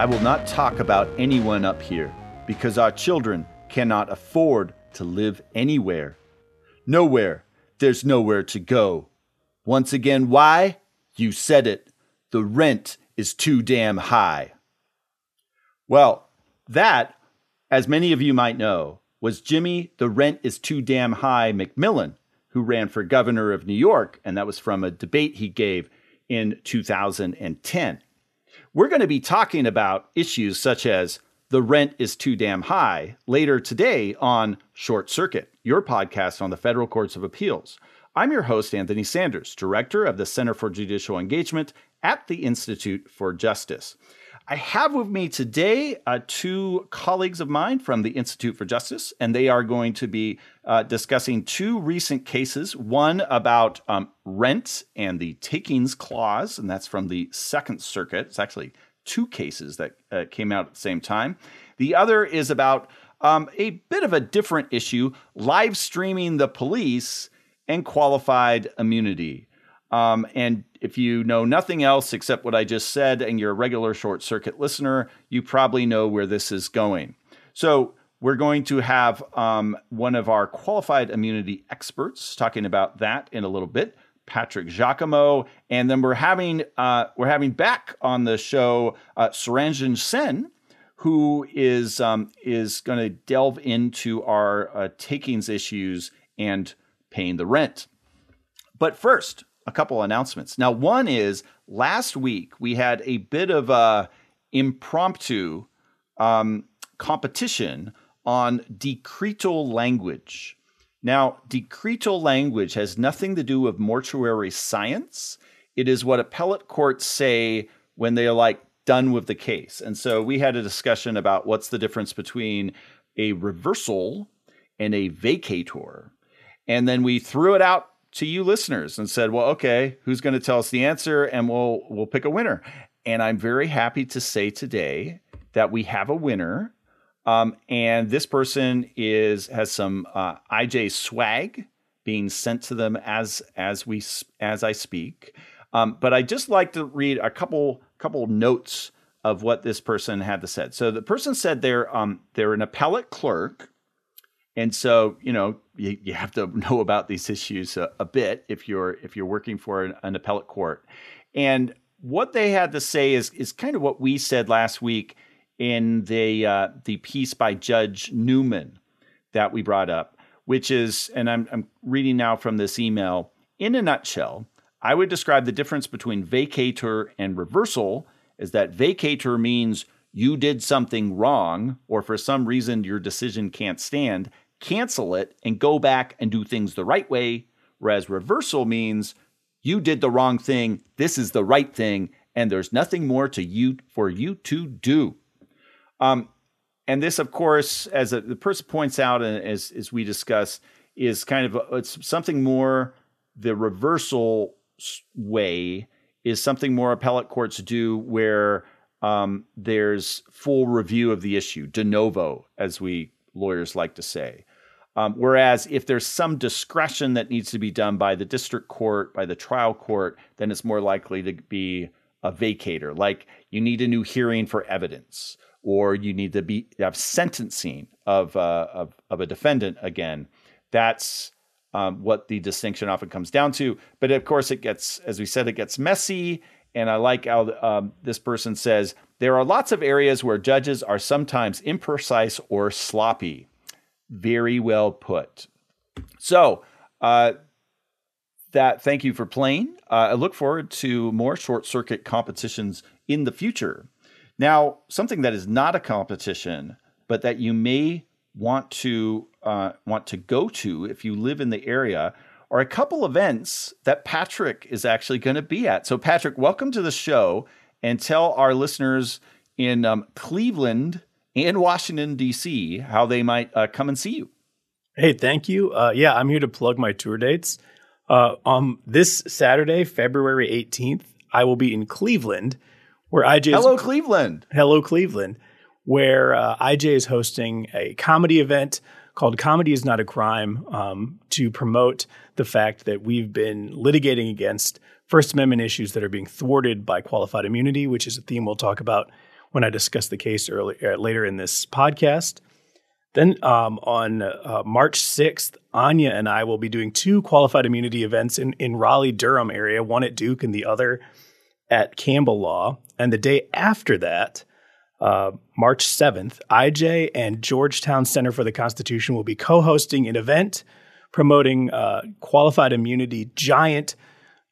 I will not talk about anyone up here because our children cannot afford to live anywhere. Nowhere. There's nowhere to go. Once again, why? You said it. The rent is too damn high. Well, that, as many of you might know, was Jimmy the Rent is Too Damn High McMillan, who ran for governor of New York, and that was from a debate he gave in 2010. We're going to be talking about issues such as the rent is too damn high later today on Short Circuit, your podcast on the federal courts of appeals. I'm your host, Anthony Sanders, director of the Center for Judicial Engagement at the Institute for Justice. I have with me today uh, two colleagues of mine from the Institute for Justice, and they are going to be uh, discussing two recent cases one about um, rent and the takings clause, and that's from the Second Circuit. It's actually two cases that uh, came out at the same time. The other is about um, a bit of a different issue live streaming the police and qualified immunity. Um, and if you know nothing else except what I just said and you're a regular short circuit listener, you probably know where this is going. So, we're going to have um, one of our qualified immunity experts talking about that in a little bit, Patrick Jaicomo, and then we're having uh, we're having back on the show uh, Suranjan Sen, who is um, is going to delve into our uh, takings issues and paying the rent. But first, a couple announcements. Now, one is last week we had a bit of a impromptu um, competition on decretal language. Now, decretal language has nothing to do with mortuary science. It is what appellate courts say when they are like done with the case. And so we had a discussion about what's the difference between a reversal and a vacator. And then we threw it out to you listeners and said, "Well, okay, who's going to tell us the answer and we'll we'll pick a winner." And I'm very happy to say today that we have a winner. Um, and this person is has some uh, IJ swag being sent to them as as we as I speak. Um, but I just like to read a couple couple notes of what this person had to say. So the person said they're um, they're an appellate clerk and so, you know, you, you have to know about these issues a, a, bit if you're if you're working for an, an appellate court. And what they had to say is is kind of what we said last week in the uh, the piece by Judge Newman that we brought up, which is, and I'm, I'm reading now from this email. In a nutshell, I would describe the difference between vacator and reversal as that vacator means you did something wrong, or for some reason your decision can't stand, cancel it and go back and do things the right way. Whereas reversal means you did the wrong thing, this is the right thing, and there's nothing more to you for you to do. Um, and this, of course, as a, the person points out, and as, as we discuss, is kind of a, it's something more. The reversal way is something more appellate courts do, where um, there's full review of the issue, de novo, as we lawyers like to say. Um, whereas if there's some discretion that needs to be done by the district court, by the trial court, then it's more likely to be a vacator. Like you need a new hearing for evidence, or you need to be have sentencing of uh, of, of a defendant again. That's um, what the distinction often comes down to. But of course, it gets, as we said, it gets messy. And I like how um, this person says there are lots of areas where judges are sometimes imprecise or sloppy. Very well put. So, uh, that thank you for playing. Uh, I look forward to more short circuit competitions in the future. Now, something that is not a competition, but that you may want to uh, want to go to if you live in the area, are a couple events that Patrick is actually going to be at. So, Patrick, welcome to the show, and tell our listeners in um, Cleveland and Washington, D.C., how they might uh, come and see you. Hey, thank you. Uh, yeah, I'm here to plug my tour dates. Uh, um, this Saturday, February 18th, I will be in Cleveland, where IJ. Hello, Cleveland. Hello, Cleveland, where uh, IJ is hosting a comedy event called "Comedy Is Not a Crime" um, to promote the fact that we've been litigating against First Amendment issues that are being thwarted by qualified immunity, which is a theme we'll talk about when I discuss the case early, uh, later in this podcast. Then um, on uh, March 6th, Anya and I will be doing two qualified immunity events in, in Raleigh, Durham area, one at Duke and the other at Campbell Law. And the day after that, uh, March 7th, IJ and Georgetown Center for the Constitution will be co hosting an event promoting uh, qualified immunity giant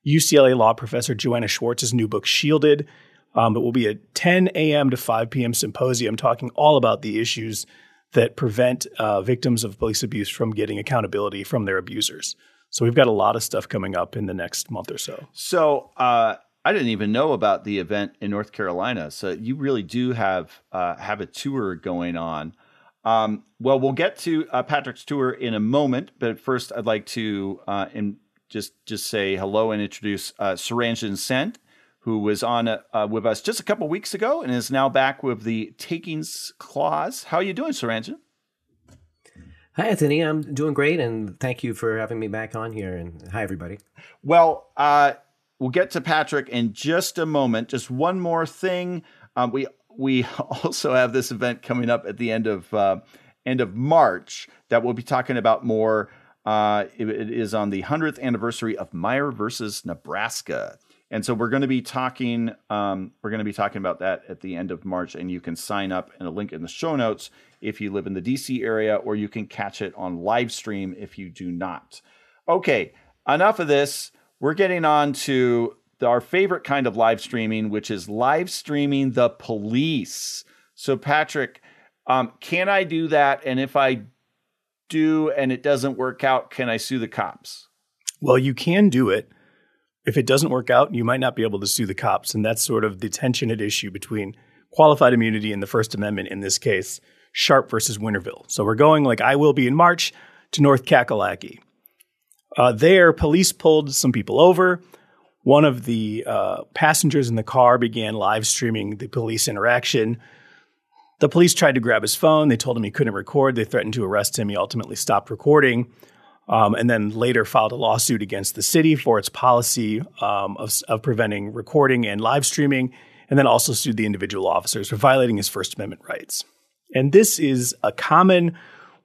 UCLA law professor Joanna Schwartz's new book, Shielded. Um, it will be a 10 a.m. to 5 p.m. symposium talking all about the issues that prevent uh, victims of police abuse from getting accountability from their abusers. So we've got a lot of stuff coming up in the next month or so. So uh, I didn't even know about the event in North Carolina. So you really do have uh, have a tour going on. Um, well, we'll get to uh, Patrick's tour in a moment, but first I'd like to uh, in, just just say hello and introduce uh, Suranjan Sen who was on uh, with us just a couple weeks ago and is now back with the Takings Clause. How are you doing, Suranjan? Hi, Anthony. I'm doing great, and thank you for having me back on here. And hi, everybody. Well, uh, we'll get to Patrick in just a moment. Just one more thing. Um, we we also have this event coming up at the end of uh, end of March that we'll be talking about more. Uh, it, it is on the hundredth anniversary of Meyer versus Nebraska. And so we're going to be talking. Um, we're going to be talking about that at the end of March, and you can sign up in a link in the show notes if you live in the DC area, or you can catch it on live stream if you do not. Okay, enough of this. We're getting on to our favorite kind of live streaming, which is live streaming the police. So, Patrick, um, can I do that? And if I do and it doesn't work out, can I sue the cops? Well, you can do it if it doesn't work out, you might not be able to sue the cops. And that's sort of the tension at issue between qualified immunity and the First Amendment in this case, Sharpe versus Winterville. So we're going like I will be in March to North Kakalaki. Uh, there, police pulled some people over. One of the uh, passengers in the car began live streaming the police interaction. The police tried to grab his phone. They told him he couldn't record. They threatened to arrest him. He ultimately stopped recording um, and then later filed a lawsuit against the city for its policy um, of, of, preventing recording and live streaming, and then also sued the individual officers for violating his First Amendment rights. And this is a common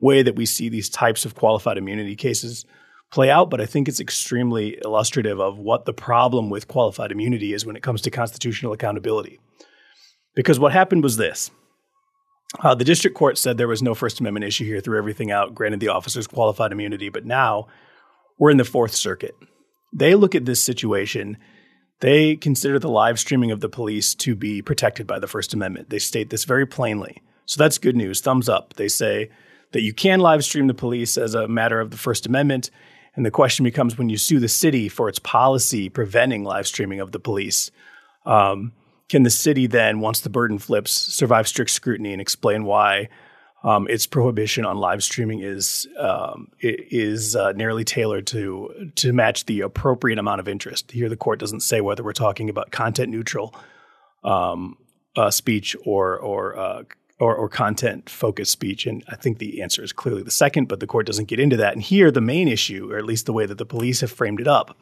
way that we see these types of qualified immunity cases play out, but I think it's extremely illustrative of what the problem with qualified immunity is when it comes to constitutional accountability. Because what happened was this uh, the district court said there was no First Amendment issue here, threw everything out, granted the officers qualified immunity, but now we're in the Fourth Circuit. They look at this situation. They consider the live streaming of the police to be protected by the First Amendment. They state this very plainly. So that's good news. Thumbs up. They say that you can live stream the police as a matter of the First Amendment. And the question becomes when you sue the city for its policy preventing live streaming of the police. Um, can the city then, once the burden flips, survive strict scrutiny and explain why um, its prohibition on live streaming is um, is uh, nearly tailored to to match the appropriate amount of interest? Here, the court doesn't say whether we're talking about content neutral um, uh, speech or or, uh, or or content focused speech, and I think the answer is clearly the second. But the court doesn't get into that. And here, the main issue, or at least the way that the police have framed it up,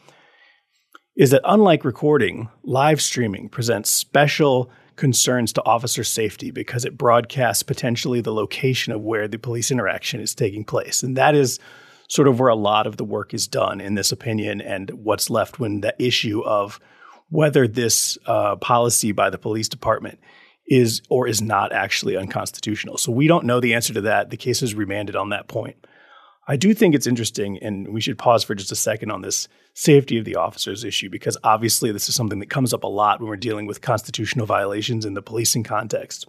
is that unlike recording, live streaming presents special concerns to officer safety because it broadcasts potentially the location of where the police interaction is taking place. And that is sort of where a lot of the work is done in this opinion and what's left when the issue of whether this uh, policy by the police department is or is not actually unconstitutional. So we don't know the answer to that. The case is remanded on that point. I do think it's interesting, and we should pause for just a second on this safety of the officers issue, because obviously this is something that comes up a lot when we're dealing with constitutional violations in the policing context.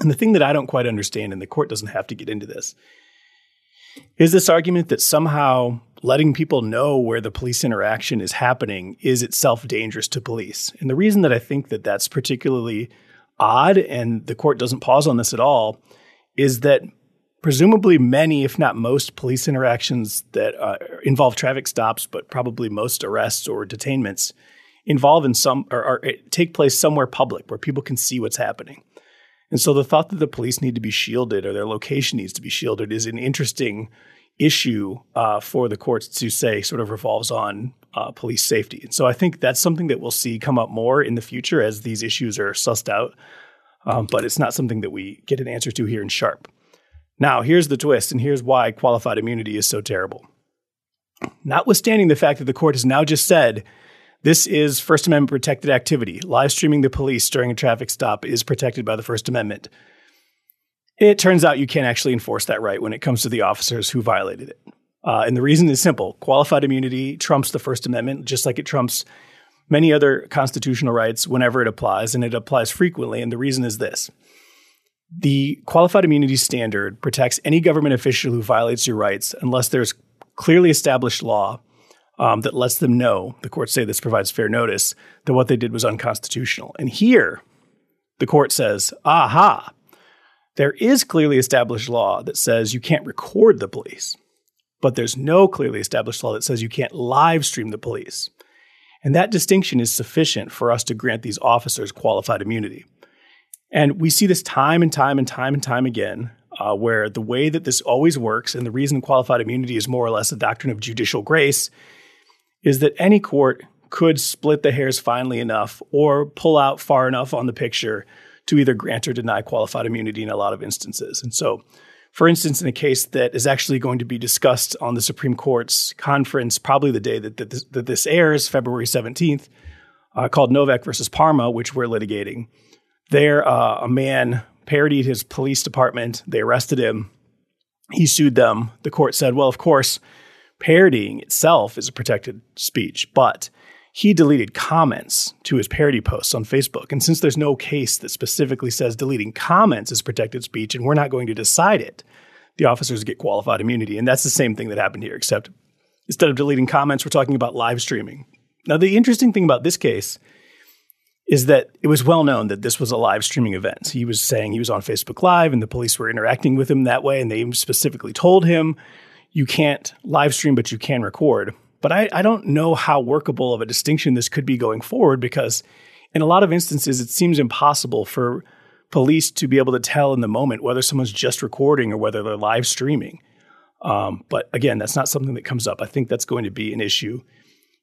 And the thing that I don't quite understand, and the court doesn't have to get into this, is this argument that somehow letting people know where the police interaction is happening is itself dangerous to police. And the reason that I think that that's particularly odd, and the court doesn't pause on this at all, is that presumably many, if not most, police interactions that uh, involve traffic stops, but probably most arrests or detainments involve in some or, or take place somewhere public where people can see what's happening. And so the thought that the police need to be shielded or their location needs to be shielded is an interesting issue uh, for the courts to say sort of revolves on uh, police safety. And so I think that's something that we'll see come up more in the future as these issues are sussed out um, but it's not something that we get an answer to here in Sharpe. Now, here's the twist, and here's why qualified immunity is so terrible. Notwithstanding the fact that the court has now just said this is First Amendment protected activity, live streaming the police during a traffic stop is protected by the First Amendment. It turns out you can't actually enforce that right when it comes to the officers who violated it. Uh, and the reason is simple qualified immunity trumps the First Amendment, just like it trumps many other constitutional rights whenever it applies, and it applies frequently. And the reason is this the qualified immunity standard protects any government official who violates your rights unless there's clearly established law um, that lets them know, the courts say this provides fair notice, that what they did was unconstitutional. And here, the court says, aha, there is clearly established law that says you can't record the police, but there's no clearly established law that says you can't live stream the police. And that distinction is sufficient for us to grant these officers qualified immunity. And we see this time and time and time and time again, uh, where the way that this always works, and the reason qualified immunity is more or less a doctrine of judicial grace, is that any court could split the hairs finely enough or pull out far enough on the picture to either grant or deny qualified immunity in a lot of instances. And so, for instance, in a case that is actually going to be discussed on the Supreme Court's conference, probably the day that, that, this, that this airs, February 17th, uh, called Novak versus Parma, which we're litigating. There, uh, a man parodied his police department. They arrested him. He sued them. The court said, well, of course, parodying itself is a protected speech, but he deleted comments to his parody posts on Facebook. And since there's no case that specifically says deleting comments is protected speech and we're not going to decide it, the officers get qualified immunity. And that's the same thing that happened here, except instead of deleting comments, we're talking about live streaming. Now, the interesting thing about this case is that it was well known that this was a live streaming event. He was saying he was on Facebook Live and the police were interacting with him that way, and they specifically told him you can't live stream, but you can record. But I, I don't know how workable of a distinction this could be going forward because in a lot of instances, it seems impossible for police to be able to tell in the moment whether someone's just recording or whether they're live streaming. Um, but again, that's not something that comes up. I think that's going to be an issue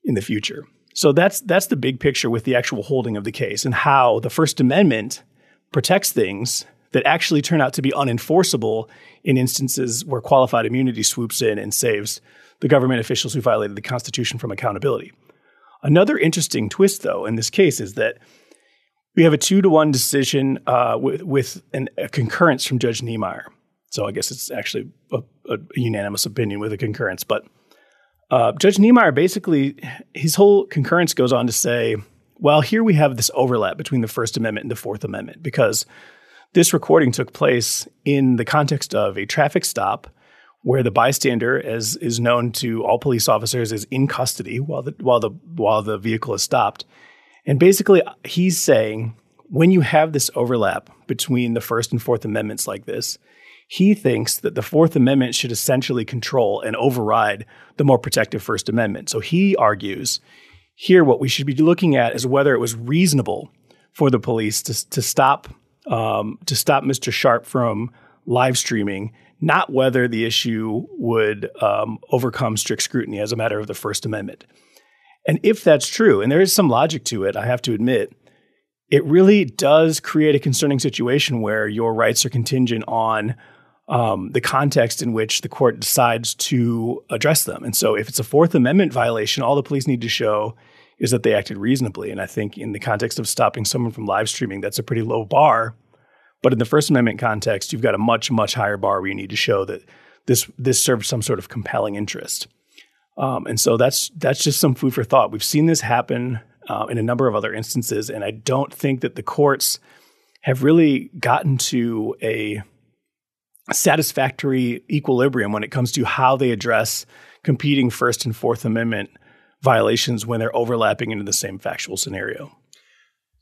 in the future. So that's that's the big picture with the actual holding of the case and how the First Amendment protects things that actually turn out to be unenforceable in instances where qualified immunity swoops in and saves the government officials who violated the Constitution from accountability. Another interesting twist, though, in this case is that we have a two to one decision uh, with, with an, a concurrence from Judge Niemeyer. So I guess it's actually a, a, unanimous opinion with a concurrence. But uh, Judge Niemeyer basically, his whole concurrence goes on to say, well, here we have this overlap between the First Amendment and the Fourth Amendment because this recording took place in the context of a traffic stop where the bystander, as is known to all police officers, is in custody while the while the while the vehicle is stopped. And basically, he's saying when you have this overlap between the First and Fourth Amendments like this, he thinks that the Fourth Amendment should essentially control and override the more protective First Amendment. So he argues here what we should be looking at is whether it was reasonable for the police to, to stop um, to stop Mr. Sharpe from live streaming not whether the issue would um, overcome strict scrutiny as a matter of the First Amendment. And if that's true, and there is some logic to it, I have to admit, it really does create a concerning situation where your rights are contingent on um, the context in which the court decides to address them. And so, if it's a Fourth Amendment violation, all the police need to show is that they acted reasonably. And I think, in the context of stopping someone from live streaming, that's a pretty low bar but in the First Amendment context, you've got a much, much higher bar where you need to show that this this serves some sort of compelling interest. Um, and so that's that's just some food for thought. We've seen this happen uh, in a number of other instances, and I don't think that the courts have really gotten to a satisfactory equilibrium when it comes to how they address competing First and Fourth Amendment violations when they're overlapping into the same factual scenario.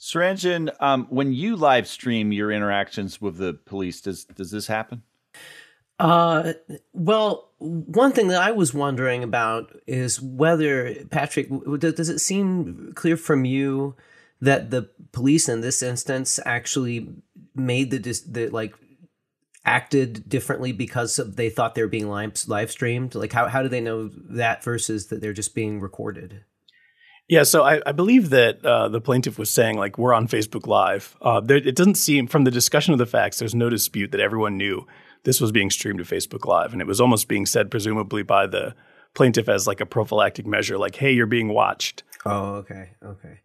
Suranjan, um, when you live stream your interactions with the police, does does this happen? Uh, well, one thing that I was wondering about is whether Patrick, does it seem clear from you that the police in this instance actually made the the like acted differently because of, they thought they were being live, live streamed? Like how how do they know that versus that they're just being recorded? Yeah, so I, I believe that uh, the plaintiff was saying like we're on Facebook Live. Uh, there, it doesn't seem from the discussion of the facts. There's no dispute that everyone knew this was being streamed to Facebook Live, and it was almost being said presumably by the plaintiff as like a prophylactic measure, like "Hey, you're being watched." Oh, okay, okay.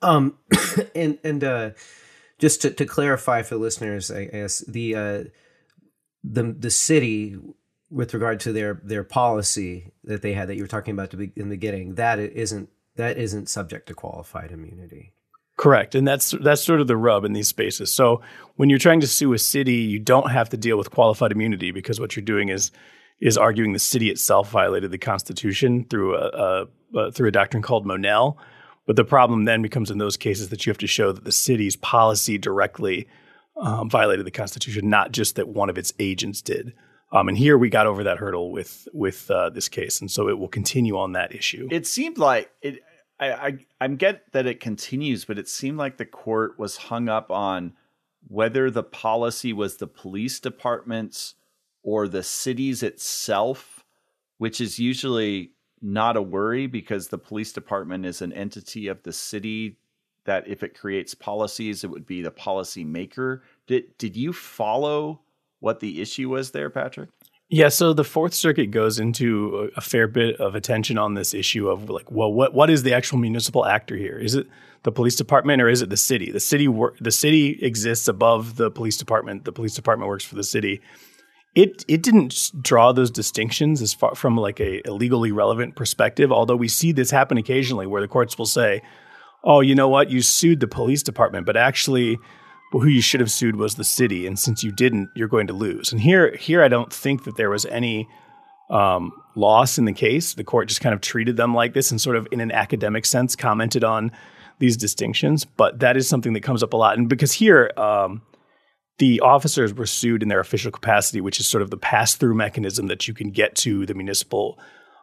Um, and and uh, just to, to clarify for listeners, I guess the uh, the the city with regard to their their policy that they had that you were talking about be in the beginning that isn't that isn't subject to qualified immunity. Correct, and that's that's sort of the rub in these spaces. So when you're trying to sue a city, you don't have to deal with qualified immunity because what you're doing is is arguing the city itself violated the Constitution through a, a, a through a doctrine called Monell. But the problem then becomes in those cases that you have to show that the city's policy directly um, violated the Constitution, not just that one of its agents did. Um, and here we got over that hurdle with with uh, this case, and so it will continue on that issue. It seemed like it. I, I I'm get that it continues, but it seemed like the court was hung up on whether the policy was the police department's or the city's itself, which is usually not a worry because the police department is an entity of the city that if it creates policies, it would be the policy maker. Did did you follow what the issue was there, Patrick? Yeah, so the Fourth Circuit goes into a fair bit of attention on this issue of like, well, what what is the actual municipal actor here? Is it the police department or is it the city? The city wor- the city exists above the police department. The police department works for the city. It it didn't draw those distinctions as far from like a, a legally relevant perspective. Although we see this happen occasionally, where the courts will say, "Oh, you know what? You sued the police department, but actually." Well, who you should have sued was the city, and since you didn't, you're going to lose. And here, here, I don't think that there was any um, loss in the case. The court just kind of treated them like this, and sort of in an academic sense, commented on these distinctions. But that is something that comes up a lot, and because here. Um, the officers were sued in their official capacity, which is sort of the pass through mechanism that you can get to the municipal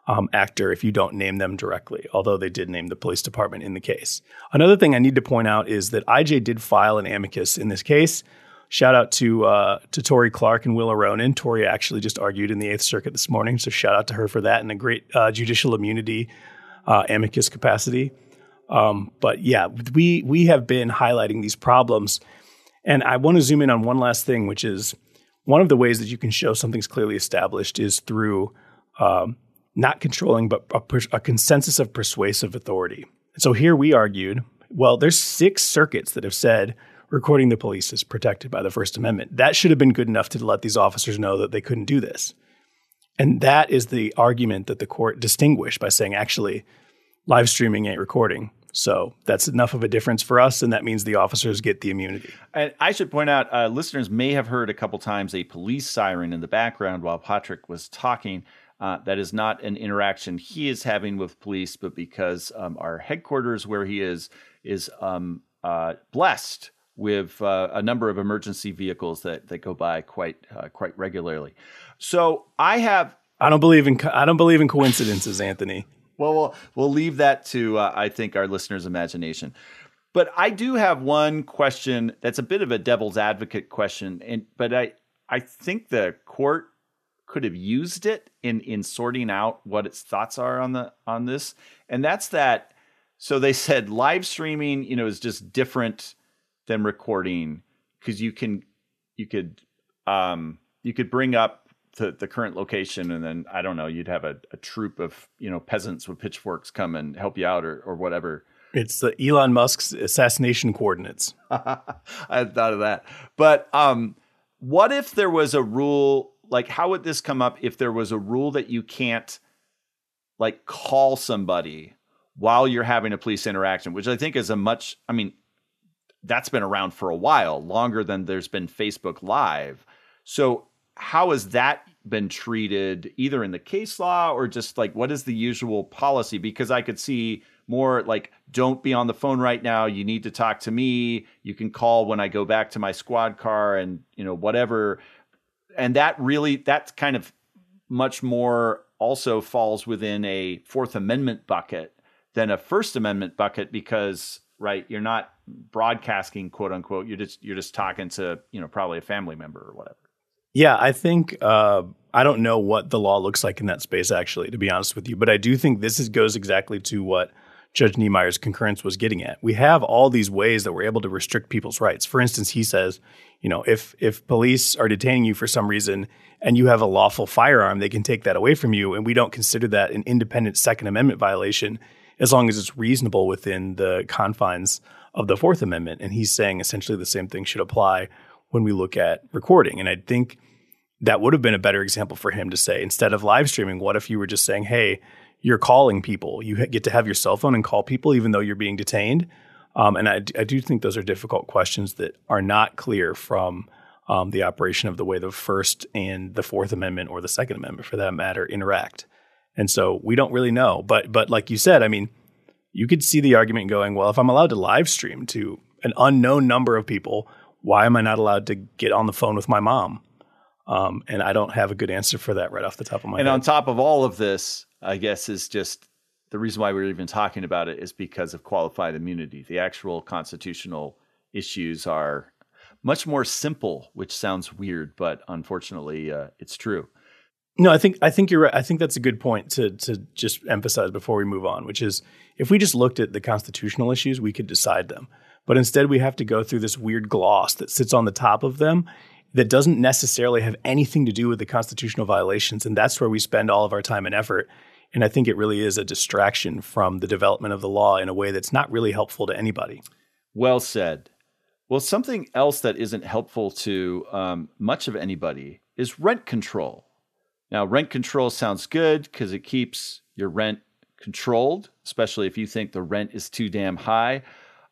um, actor if you don't name them directly, although they did name the police department in the case. Another thing I need to point out is that IJ did file an amicus in this case. Shout out to uh, to Tori Clark and Willa Ronan. Tori actually just argued in the Eighth Circuit this morning, so shout out to her for that and a great uh, judicial immunity uh, amicus capacity. Um, but yeah, we we have been highlighting these problems, and I want to zoom in on one last thing, which is one of the ways that you can show something's clearly established is through um, not controlling, but a, a consensus of persuasive authority. So here we argued, well, there's six circuits that have said recording the police is protected by the First Amendment. That should have been good enough to let these officers know that they couldn't do this. And that is the argument that the court distinguished by saying, actually, live streaming ain't recording. So that's enough of a difference for us, and that means the officers get the immunity. And I should point out, uh, listeners may have heard a couple times a police siren in the background while Patrick was talking. Uh, that is not an interaction he is having with police, but because um, our headquarters, where he is, is um, uh, blessed with uh, a number of emergency vehicles that, that go by quite uh, quite regularly. So I have. I don't believe in I don't believe in coincidences, Anthony. Well, we'll we'll leave that to uh, I think our listeners' imagination. But I do have one question that's a bit of a devil's advocate question, and but I I think the court could have used it in in sorting out what its thoughts are on the on this. And that's that so they said live streaming you know is just different than recording because you can you could um you could bring up the, the current location and then i don't know you'd have a, a troop of you know peasants with pitchforks come and help you out or, or whatever. It's the elon musk's assassination coordinates. I thought of that. But um what if there was a rule like how would this come up if there was a rule that you can't like call somebody while you're having a police interaction, which I think is a much I mean that's been around for a while, longer than there's been Facebook Live. So how has that been treated either in the case law or just like what is the usual policy because I could see more like don't be on the phone right now you need to talk to me you can call when i go back to my squad car and you know whatever and that really that's kind of much more also falls within a Fourth Amendment bucket than a First Amendment bucket because right you're not broadcasting quote unquote you're just you're just talking to you know probably a family member or whatever. Yeah, I think uh, I don't know what the law looks like in that space actually, to be honest with you, but I do think this is, goes exactly to what Judge Niemeyer's concurrence was getting at. We have all these ways that we're able to restrict people's rights. For instance, he says, you know, if if police are detaining you for some reason and you have a lawful firearm, they can take that away from you, and we don't consider that an independent Second Amendment violation as long as it's reasonable within the confines of the Fourth Amendment. And he's saying essentially the same thing should apply when we look at recording. And I think that would have been a better example for him to say instead of live streaming, what if you were just saying, hey, you're calling people. You get to have your cell phone and call people even though you're being detained. Um, and I, I, do think those are difficult questions that are not clear from um, the operation of the way the First and the Fourth Amendment or the Second Amendment, for that matter, interact. And so we don't really know. But but like you said, I mean, you could see the argument going, well, if I'm allowed to live stream to an unknown number of people, why am I not allowed to get on the phone with my mom? Um, and I don't have a good answer for that right off the top of my and head. And on top of all of this, I guess is just the reason why we're even talking about it is because of qualified immunity. The actual constitutional issues are much more simple, which sounds weird, but unfortunately, uh, it's true. No, I think I think you're right. I think that's a good point to to just emphasize before we move on, which is if we just looked at the constitutional issues, we could decide them. But instead, we have to go through this weird gloss that sits on the top of them that doesn't necessarily have anything to do with the constitutional violations, and that's where we spend all of our time and effort. And I think it really is a distraction from the development of the law in a way that's not really helpful to anybody. Well said. Well, something else that isn't helpful to um, much of anybody is rent control. Now, rent control sounds good because it keeps your rent controlled, especially if you think the rent is too damn high.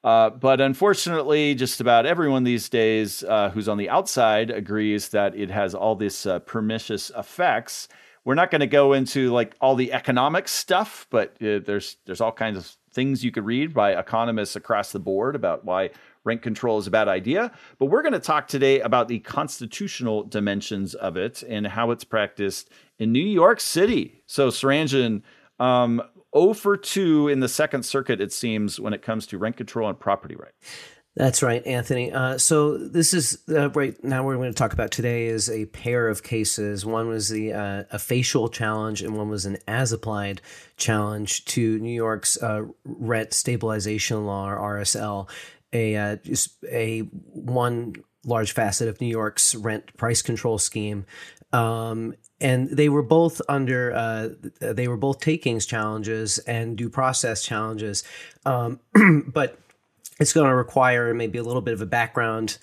Uh, but unfortunately, just about everyone these days uh, who's on the outside agrees that it has all these uh, pernicious effects we're not going to go into like all the economic stuff, but uh, there's there's all kinds of things you could read by economists across the board about why rent control is a bad idea. But we're going to talk today about the constitutional dimensions of it and how it's practiced in New York City. So Suranjan, um, 0 for 2 in the Second Circuit, it seems, when it comes to rent control and property rights. That's right, Anthony. Uh, so this is uh, right now. We're going to talk about today is a pair of cases. One was the uh, a facial challenge, and one was an as applied challenge to New York's uh, rent stabilization law, or RSL. A uh, a one large facet of New York's rent price control scheme. Um, and they were both under uh, they were both takings challenges and due process challenges um, but it's going to require maybe a little bit of a background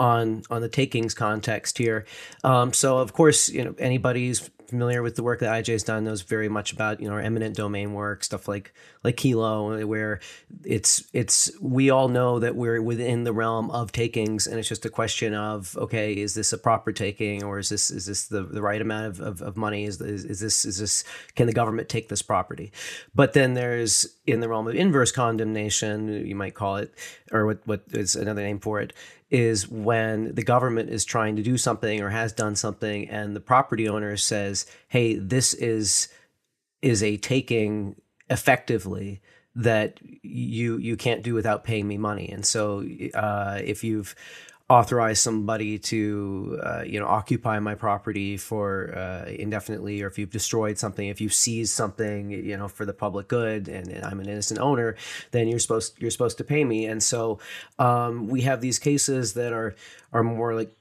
on on the takings context here. Um, so of course, you know anybody who's familiar with the work that IJ has done knows very much about you know our eminent domain work, stuff like like Kelo, where it's it's we all know that we're within the realm of takings, and it's just a question of okay, is this a proper taking or is this is this the, the right amount of, of, of money? Is, is is this is this can the government take this property? But then there's in the realm of inverse condemnation, you might call it, or what what is another name for it, is when the government is trying to do something or has done something and the property owner says hey this is is a taking effectively that you you can't do without paying me money. And so uh, if you've authorized somebody to uh, you know occupy my property for uh, indefinitely or if you've destroyed something if you've seized something you know for the public good and, and, I'm an innocent owner then you're supposed you're supposed to pay me. And so um, we have these cases that are are more like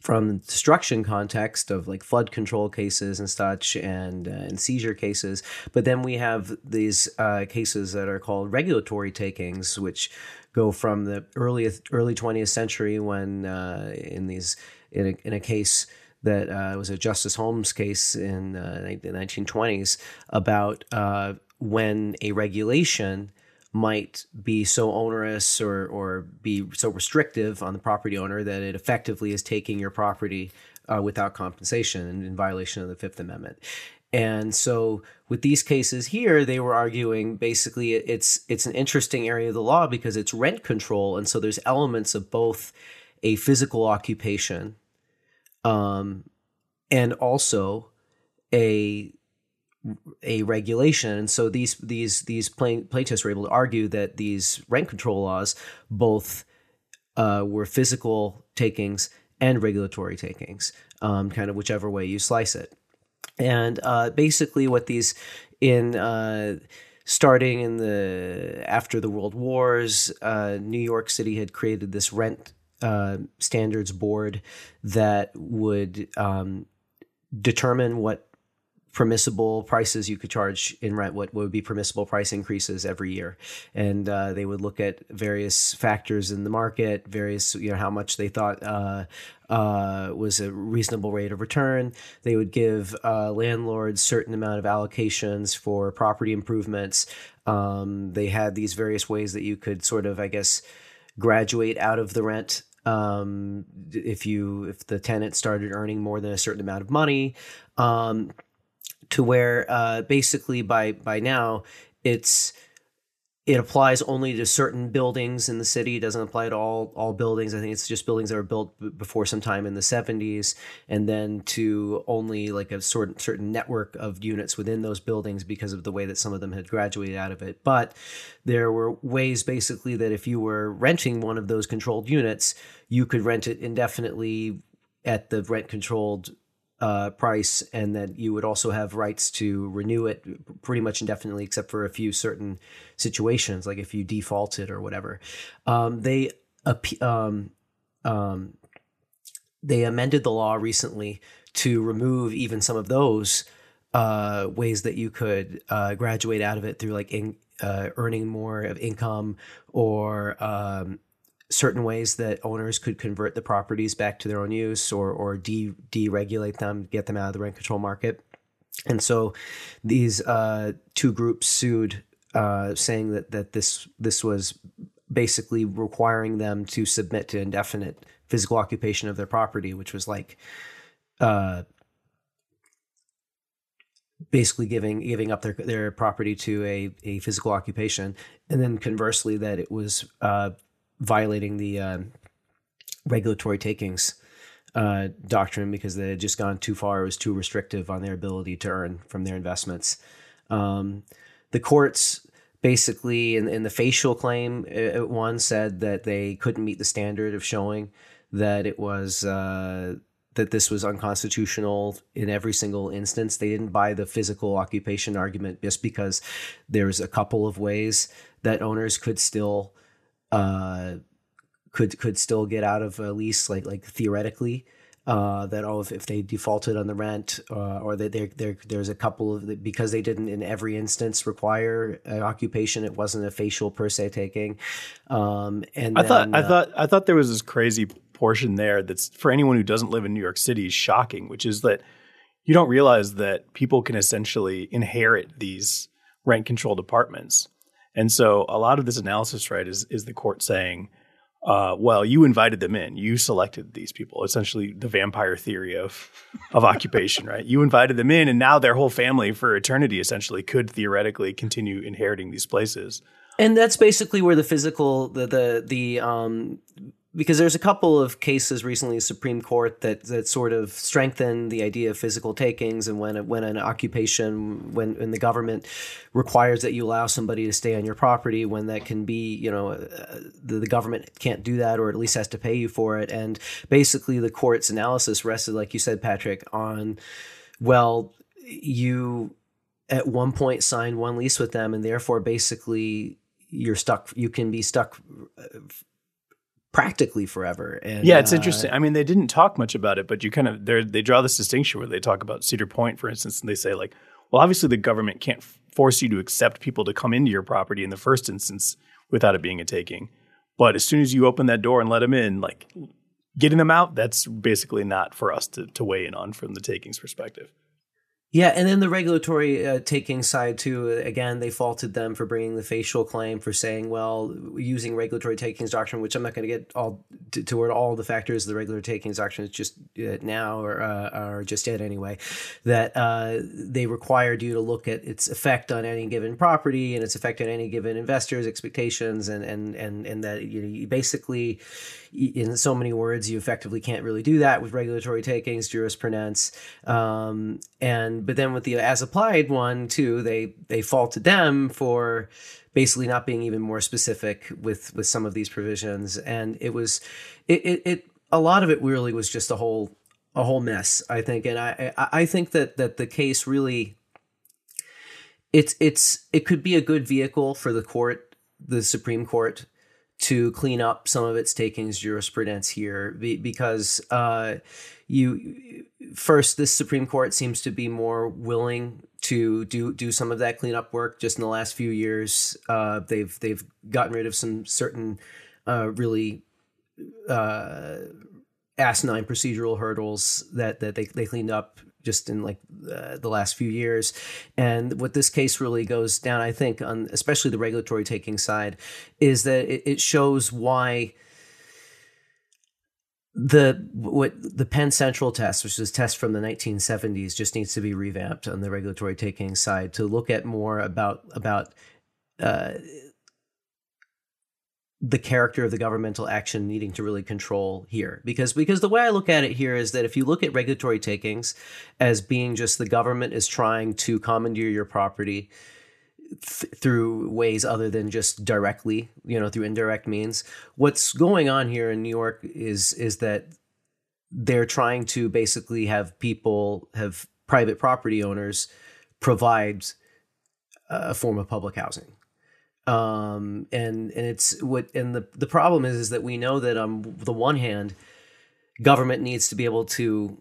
from the destruction context of like flood control cases and such and uh, and seizure cases but then we have these uh, cases that are called regulatory takings which go from the early early 20th century when uh, in these in a, in a case that uh, was a Justice Holmes case in uh, the 1920s about uh, when a regulation might be so onerous or or be so restrictive on the property owner that it effectively is taking your property uh, without compensation in violation of the Fifth Amendment. And so with these cases here, they were arguing basically it's it's an interesting area of the law because it's rent control, and so there's elements of both a physical occupation, um, and also a a regulation. And so these these these plaintiffs were able to argue that these rent control laws both uh, were physical takings and regulatory takings, um, kind of whichever way you slice it. And uh, basically, what these in uh, starting in the after the World Wars, uh, New York City had created this rent uh, standards board that would um, determine what permissible prices you could charge in rent, what would be permissible price increases every year. And uh, they would look at various factors in the market, various, you know, how much they thought uh, uh, was a reasonable rate of return. They would give uh, landlords certain amount of allocations for property improvements. Um, they had these various ways that you could sort of, I guess, graduate out of the rent um, if you if the tenant started earning more than a certain amount of money. Um, to where uh, basically by by now it's it applies only to certain buildings in the city. It doesn't apply to all all buildings. I think it's just buildings that were built b- before some time in the 70s, and then to only like a sort certain network of units within those buildings because of the way that some of them had graduated out of it. But there were ways basically that if you were renting one of those controlled units, you could rent it indefinitely at the rent controlled uh, price, and that you would also have rights to renew it pretty much indefinitely, except for a few certain situations, like if you defaulted or whatever. Um, they um, um, they amended the law recently to remove even some of those uh, ways that you could uh, graduate out of it through like in, uh, earning more of income or um, certain ways that owners could convert the properties back to their own use or or de deregulate them, get them out of the rent control market. And so these uh, two groups sued, uh, saying that that this this was basically requiring them to submit to indefinite physical occupation of their property, which was like uh, basically giving giving up their their property to a, a physical occupation, and then conversely that it was uh, violating the um, regulatory takings uh, doctrine because they had just gone too far. It was too restrictive on their ability to earn from their investments. Um, the courts basically, in, in the facial claim, uh, one said that they couldn't meet the standard of showing that it was. Uh, that this was unconstitutional in every single instance. They didn't buy the physical occupation argument just because there's a couple of ways that owners could still uh, could could still get out of a lease, like like theoretically. Uh, that oh, if, if they defaulted on the rent, uh, or that there there there's a couple of because they didn't in every instance require an occupation, it wasn't a facial per se taking. Um, and I then, thought I uh, thought I thought there was this crazy portion there that's for anyone who doesn't live in New York City is shocking, which is that you don't realize that people can essentially inherit these rent controlled apartments. And so a lot of this analysis, right, is is the court saying, uh, well, you invited them in, you selected these people. Essentially, the vampire theory of of occupation, right? You invited them in, and now their whole family for eternity essentially could theoretically continue inheriting these places. and that's basically where the physical the the the um because there's a couple of cases recently Supreme Court that that sort of strengthen the idea of physical takings and when when an occupation when when the government requires that you allow somebody to stay on your property when that can be you know uh, the, the government can't do that or at least has to pay you for it. And basically the court's analysis rested like you said Patrick on well you at one point signed one lease with them and therefore basically you're stuck you can be stuck uh, practically forever and Yeah, it's uh, interesting. I mean, they didn't talk much about it, but you kind of they they draw this distinction where they talk about Cedar Point, for instance, and they say like, well, obviously the government can't f- force you to accept people to come into your property in the first instance without it being a taking, but as soon as you open that door and let them in, like getting them out, that's basically not for us to to weigh in on from the takings perspective. Yeah, and then the regulatory uh, taking side too. Again, they faulted them for bringing the facial claim for saying, well, using regulatory takings doctrine, which I'm not going to get all to, toward all the factors of the regulatory takings doctrine. It's just uh, now or uh, or just yet anyway that uh, they required you to look at its effect on any given property and its effect on any given investor's expectations, and and and and that you, know, you basically in so many words, you effectively can't really do that with regulatory takings, jurisprudence, um, and but then with the as applied one too, they they faulted them for basically not being even more specific with with some of these provisions, and it was it it, it a lot of it really was just a whole a whole mess, I think, and I I, I think that that the case really it's it's it could be a good vehicle for the court, the Supreme Court, to clean up some of its takings jurisprudence here because uh, you first this Supreme Court seems to be more willing to do do some of that cleanup work. Just in the last few years, uh, they've they've gotten rid of some certain uh, really uh, asinine procedural hurdles that that they they cleaned up just in like uh, the last few years. And what this case really goes down, I think, on especially the regulatory taking side, is that it, it shows why the what the Penn Central test, which is a test from the 1970s, just needs to be revamped on the regulatory taking side to look at more about about uh, the character of the governmental action needing to really control here because because the way I look at it here is that if you look at regulatory takings as being just the government is trying to commandeer your property th- through ways other than just directly, you know, through indirect means. What's going on here in New York is is that they're trying to basically have people have private property owners provide uh, a form of public housing um, and and it's what and the the problem is is that we know that on the one hand, government needs to be able to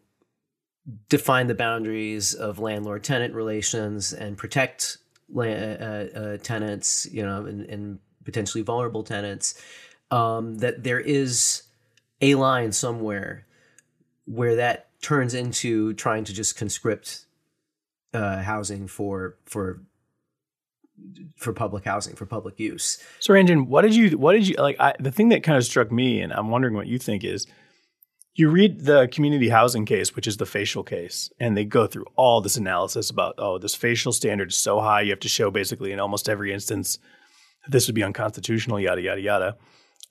define the boundaries of landlord tenant relations and protect uh, uh, tenants, you know, and, and potentially vulnerable tenants. Um, that there is a line somewhere where that turns into trying to just conscript uh, housing for for for public housing for public use. Suranjan, what did you what did you like I, the thing that kind of struck me and I'm wondering what you think is you read the community housing case, which is the facial case, and they go through all this analysis about, oh, this facial standard is so high, you have to show basically in almost every instance that this would be unconstitutional, yada, yada, yada.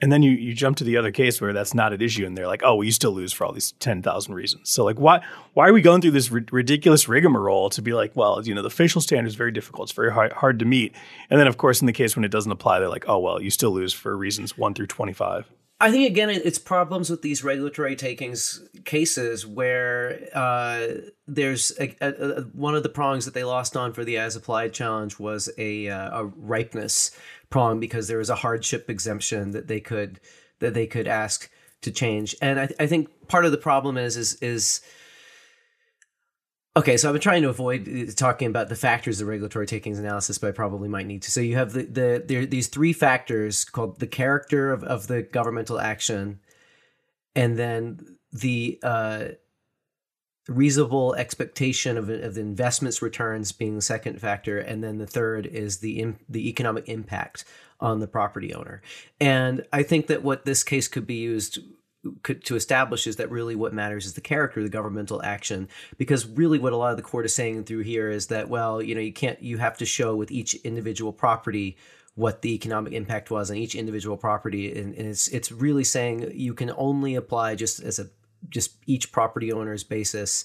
And then you you jump to the other case where that's not an issue, and they're like, "Oh, well, you still lose for all these ten thousand reasons." So, like, why why are we going through this ri- ridiculous rigmarole to be like, "Well, you know, the facial standard is very difficult; it's very hard, hard to meet." And then, of course, in the case when it doesn't apply, they're like, "Oh, well, you still lose for reasons one through twenty-five. I think again, it's problems with these regulatory takings cases where uh, there's a, a, a, one of the prongs that they lost on for the as applied challenge was a, uh, a ripeness prong because there was a hardship exemption that they could that they could ask to change. And I, I think part of the problem is is is okay. So I've been trying to avoid uh, talking about the factors of regulatory takings analysis, but I probably might need to. So you have the the there these three factors called the character of, of the governmental action, and then the uh, reasonable expectation of, of the investments returns being the second factor and then the third is the the economic impact on the property owner. And i think that what this case could be used could, to establish is that really what matters is the character of the governmental action because really what a lot of the court is saying through here is that well you know you can't you have to show with each individual property what the economic impact was on each individual property. And, and it's it's really saying you can only apply just as a just each property owner's basis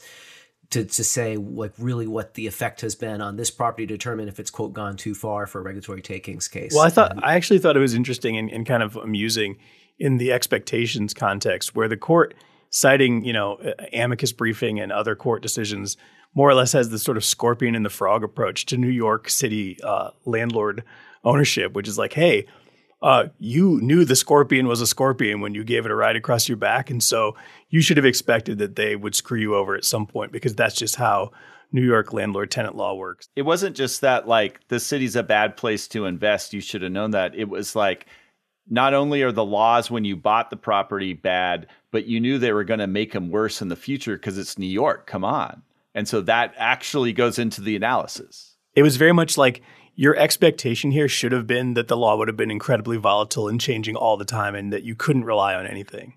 to, to say like really what the effect has been on this property to determine if it's quote gone too far for a regulatory takings case. Well, I thought um, I actually thought it was interesting and, and, kind of amusing in the expectations context where the court citing you know amicus briefing and other court decisions more or less has this sort of scorpion and the frog approach to New York City uh, landlord ownership, which is like, hey, uh, you knew the scorpion was a scorpion when you gave it a ride across your back. And so you should have expected that they would screw you over at some point because that's just how New York landlord tenant law works. It wasn't just that, like, the city's a bad place to invest. You should have known that. It was like, not only are the laws when you bought the property bad, but you knew they were going to make them worse in the future because it's New York. Come on. And so that actually goes into the analysis. It was very much like your expectation here should have been that the law would have been incredibly volatile and changing all the time and that you couldn't rely on anything.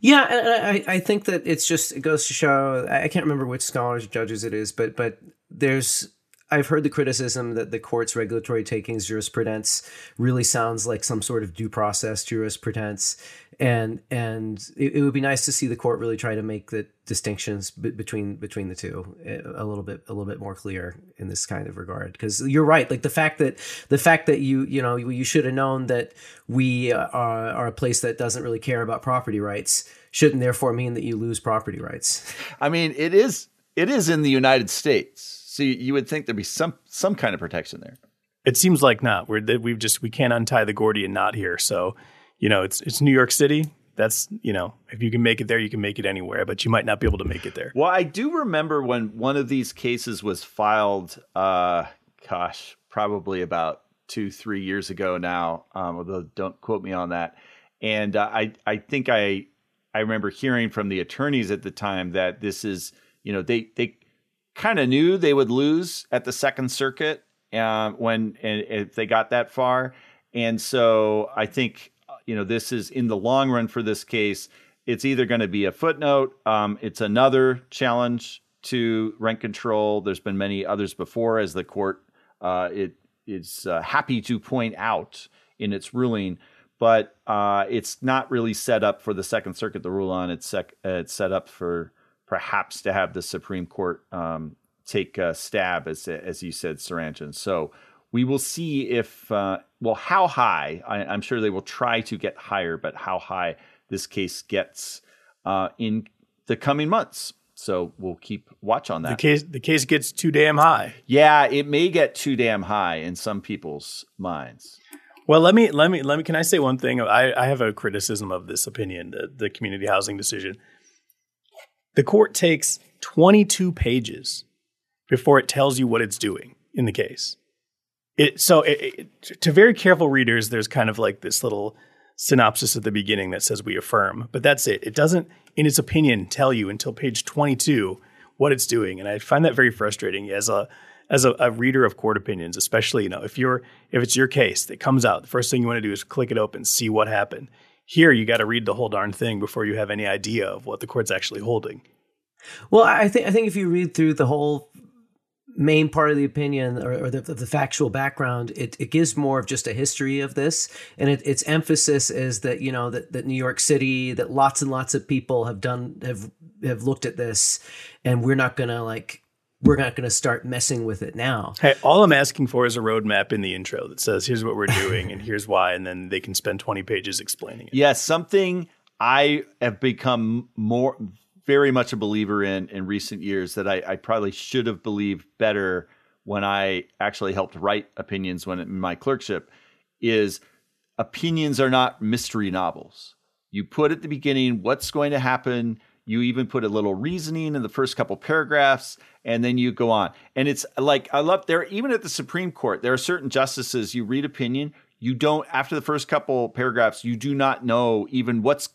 Yeah, I, I think that it's just it goes to show I can't remember which scholars judges it is, but but there's I've heard the criticism that the court's regulatory takings jurisprudence really sounds like some sort of due process jurisprudence, and and it, it would be nice to see the court really try to make the distinctions b- between between the two eh, a little bit a little bit more clear in this kind of regard. Because you're right, like the fact that the fact that you you know you should have known that we are, are a place that doesn't really care about property rights shouldn't therefore mean that you lose property rights. I mean, it is it is in the United States So you, you would think there'd be some some kind of protection there. It seems like not. We're that we've just we can't untie the Gordian knot here. So, you know, it's it's New York City. That's you know, if you can make it there, you can make it anywhere. But you might not be able to make it there. Well, I do remember when one of these cases was filed. Uh, gosh, probably about two three years ago now. Um, although don't quote me on that. And uh, I I think I I remember hearing from the attorneys at the time that this is you know they they kind of knew they would lose at the Second Circuit uh, when if they got that far, and so I think you know this is in the long run for this case. It's either going to be a footnote. Um, it's another challenge to rent control. There's been many others before, as the court uh, it is uh, happy to point out in its ruling but uh, it's not really set up for the Second Circuit to rule on. It's, sec- it's set up for perhaps to have the Supreme Court um, take a stab, as as you said, Suranjan. So we will see if uh, well how high. I, am sure they will try to get higher, but how high this case gets uh, in the coming months. So we'll keep watch on that. The case the case gets too damn high. Yeah, it may get too damn high in some people's minds. Well, let me let me let me. Can I say one thing? I, I have a criticism of this opinion, the, the community housing decision. The court takes 22 pages before it tells you what it's doing in the case. It so it, it, to very careful readers, there's kind of like this little synopsis at the beginning that says we affirm, but that's it. It doesn't, in its opinion, tell you until page 22 what it's doing, and I find that very frustrating as a as a, a, reader of court opinions, especially, you know, if you're if it's your case that comes out, the first thing you want to do is click it open, see what happened. Here, you got to read the whole darn thing before you have any idea of what the court's actually holding. Well, I think I think if you read through the whole main part of the opinion or, or the, the, factual background, it, it gives more of just a history of this, and it, its emphasis is that you know that, that New York City, that lots and lots of people have done have have looked at this, and we're not gonna like we're not going to start messing with it now. Hey, all I'm asking for is a roadmap in the intro that says, here's what we're doing and here's why. And then they can spend 20 pages explaining it. Yes, yeah, something I have become more, very much a believer in in recent years that I, I probably should have believed better when I actually helped write opinions when in my clerkship is opinions are not mystery novels. You put at the beginning what's going to happen you even put a little reasoning in the first couple paragraphs, and then you go on. And it's like I love there. Even at the Supreme Court, there are certain justices. You read opinion, you don't after the first couple paragraphs, you do not know even what's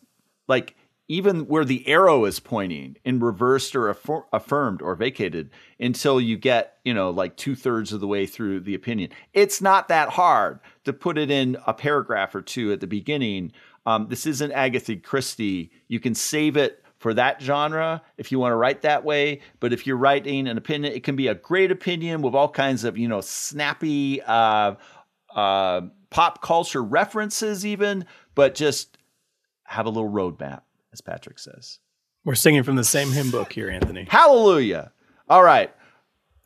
like even where the arrow is pointing in reversed or affirmed or vacated until you get, you know, like two thirds of the way through the opinion. It's not that hard to put it in a paragraph or two at the beginning. Um, this isn't Agatha Christie. You can save it for that genre if you want to write that way. But if you're writing an opinion, it can be a great opinion with all kinds of, you know, snappy uh, uh, pop culture references, even, but just have a little roadmap, as Patrick says. We're singing from the same hymn book here, Anthony. Hallelujah. All right.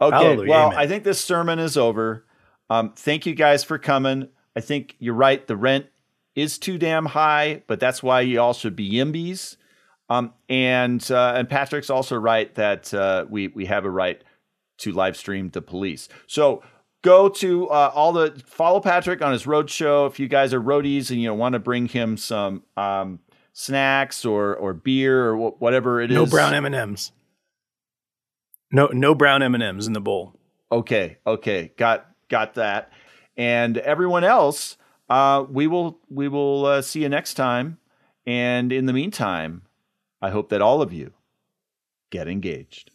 Okay. Hallelujah, well, amen. I think this sermon is over. Um, thank you guys for coming. I think you're right. The rent is too damn high, but that's why you all should be YIMBYs. Um, and uh, and Patrick's also right that uh, we we have a right to live stream the police. So go to uh, all the follow Patrick on his road show. If you guys are roadies and you know, want to bring him some um, snacks or or beer or wh- whatever it no is, no brown M and M's. No no brown M and M's in the bowl. Okay, okay, got got that. And everyone else, uh, we will we will uh, see you next time. And in the meantime I hope that all of you get engaged.